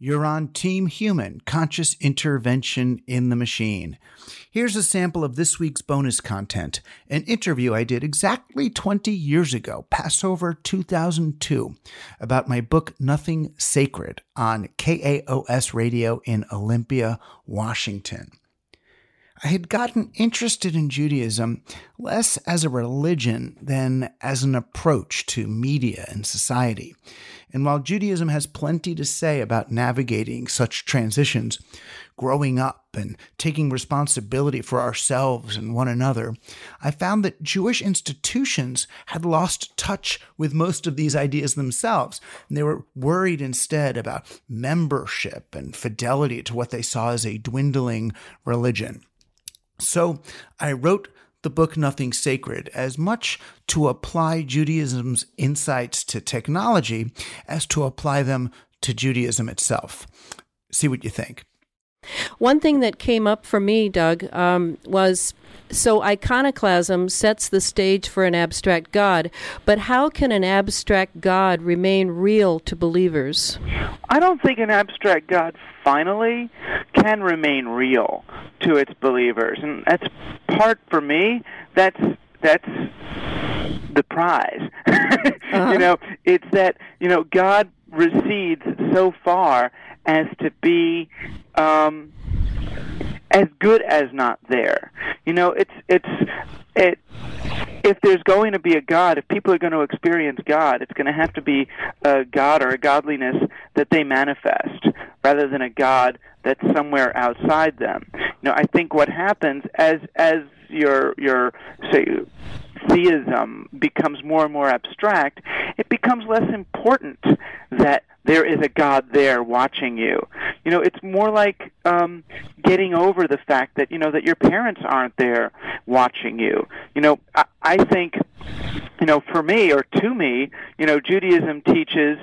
You're on Team Human Conscious Intervention in the Machine. Here's a sample of this week's bonus content an interview I did exactly 20 years ago, Passover 2002, about my book Nothing Sacred on KAOS Radio in Olympia, Washington. I had gotten interested in Judaism less as a religion than as an approach to media and society. And while Judaism has plenty to say about navigating such transitions, growing up and taking responsibility for ourselves and one another, I found that Jewish institutions had lost touch with most of these ideas themselves. And they were worried instead about membership and fidelity to what they saw as a dwindling religion. So I wrote the book Nothing Sacred as much to apply Judaism's insights to technology as to apply them to Judaism itself. See what you think. One thing that came up for me, Doug, um, was so iconoclasm sets the stage for an abstract God, but how can an abstract God remain real to believers? I don't think an abstract God finally can remain real to its believers, and that's part for me. That's that's the prize. Uh-huh. You know, it's that you know God recedes so far as to be um, as good as not there. You know, it's it's it. If there's going to be a God, if people are going to experience God, it's going to have to be a God or a godliness that they manifest, rather than a God that's somewhere outside them. You know, I think what happens as as your your say theism becomes more and more abstract, it becomes less important that there is a God there watching you. You know, it's more like um, getting over the fact that you know that your parents aren't there watching you. You know, I, I think, you know, for me or to me, you know, Judaism teaches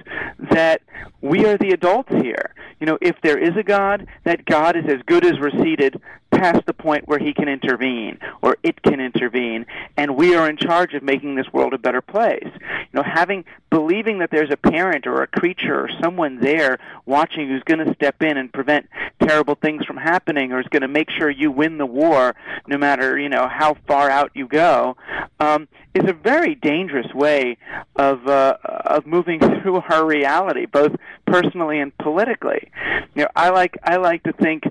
that we are the adults here. You know, if there is a God, that God is as good as receded past the point where he can intervene or it can intervene and we are in charge of making this world a better place. You know having believing that there's a parent or a creature or someone there watching who's going to step in and prevent terrible things from happening or is going to make sure you win the war no matter you know how far out you go um, is a very dangerous way of uh, of moving through our reality both personally and politically. You know i like i like to think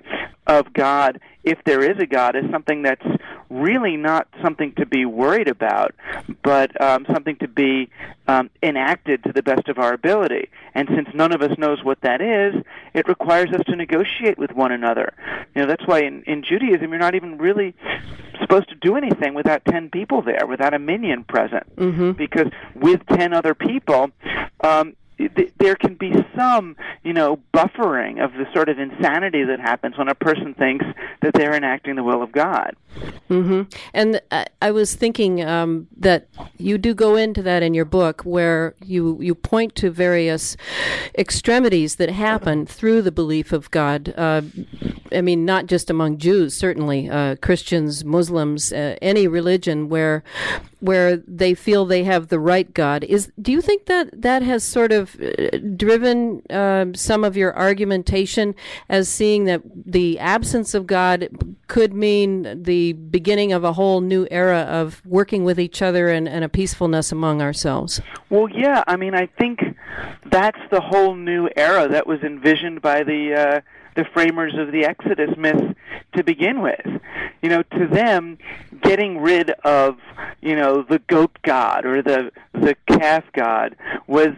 of god if there is a God, is something that's really not something to be worried about, but um, something to be um, enacted to the best of our ability. And since none of us knows what that is, it requires us to negotiate with one another. You know, that's why in, in Judaism you're not even really supposed to do anything without ten people there, without a minyan present, Mm-hmm. because with ten other people. Um, th- there can be some, you know, buffering of the sort of insanity that happens when a person thinks that they're enacting the will of God. hmm And I, I was thinking um, that you do go into that in your book, where you you point to various extremities that happen through the belief of God. Uh, I mean, not just among Jews, certainly uh, Christians, Muslims, uh, any religion where where they feel they have the right God. Is do you think that that has sort of uh, driven um, some of your argumentation as seeing that the absence of God could mean the beginning of a whole new era of working with each other and, and a peacefulness among ourselves? Well, yeah. I mean, I think that's the whole new era that was envisioned by the uh, the framers of the Exodus myth to begin with. You know, to them, getting rid of you know the goat god or the the calf god was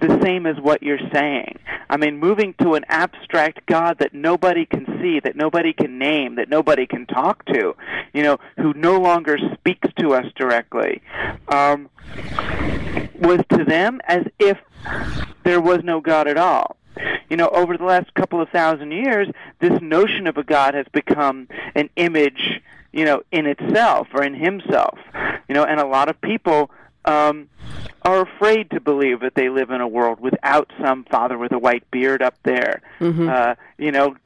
the same as what you're saying. I mean, moving to an abstract God that nobody can see, that nobody can name, that nobody can talk to, you know, who no longer speaks to us directly, um, was to them as if there was no God at all. You know, over the last couple of thousand years, this notion of a God has become an image, you know, in itself or in himself. You know, and a lot of people um, are afraid to believe that they live in a world without some father with a white beard up there, Mm-hmm. uh, you know,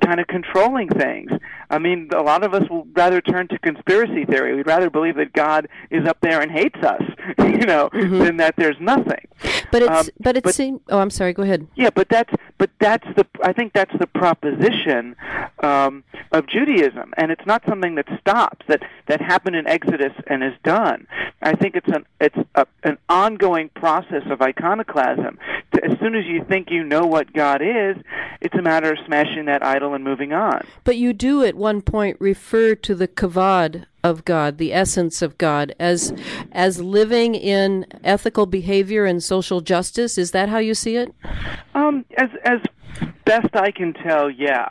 kind of controlling things. I mean, a lot of us will rather turn to conspiracy theory. We'd rather believe that God is up there and hates us, you know, than that there's nothing. But it's Um, but it seems. Oh, I'm sorry. Go ahead. Yeah, but that's but that's the I think that's the proposition um, of Judaism, and it's not something that stops that that happened in Exodus and is done. I think it's an it's a, an ongoing process of iconoclasm. To, as soon as you think you know what God is, it's a matter of smashing that idol and moving on. But you do at one point refer to the kavod of God, the essence of God, as as living in ethical behavior and social justice. Is that how you see it? Um, as as best I can tell, yeah.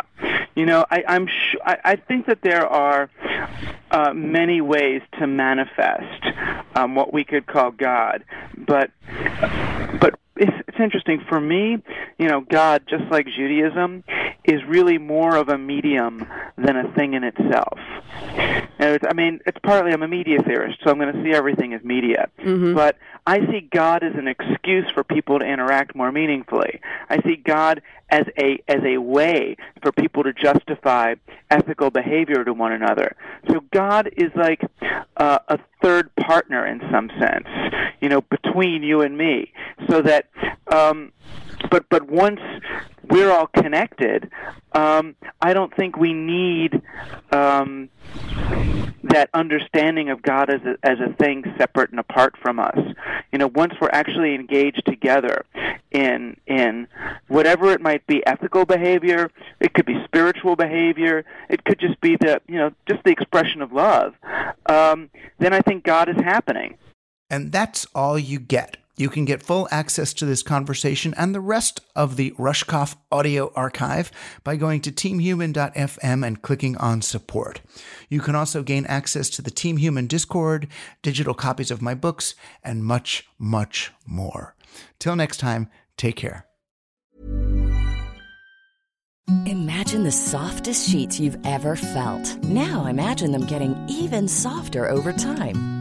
You know, I, I'm sh- I, I think that there are uh, many ways to manifest um, what we could call God, but but it's, it's interesting for me. You know, God, just like Judaism, is really more of a medium than a thing in itself. And it's, I mean, it's partly I'm a media theorist, so I'm going to see everything as media. But I see God as an excuse for people to interact more meaningfully. I see God as a as a way for people to justify ethical behavior to one another. So God is like uh, a third partner in some sense, you know, between you and me, so that. Um, but but once we're all connected, um, I don't think we need um, that understanding of God as a, as a thing separate and apart from us. You know, once we're actually engaged together in in whatever it might be, ethical behavior, it could be spiritual behavior, it could just be the you know just the expression of love. Um, then I think God is happening. And that's all you get. You can get full access to this conversation and the rest of the Rushkoff audio archive by going to teamhuman.fm and clicking on support. You can also gain access to the Team Human Discord, digital copies of my books, and much, much more. Till next time, take care. Imagine the softest sheets you've ever felt. Now imagine them getting even softer over time.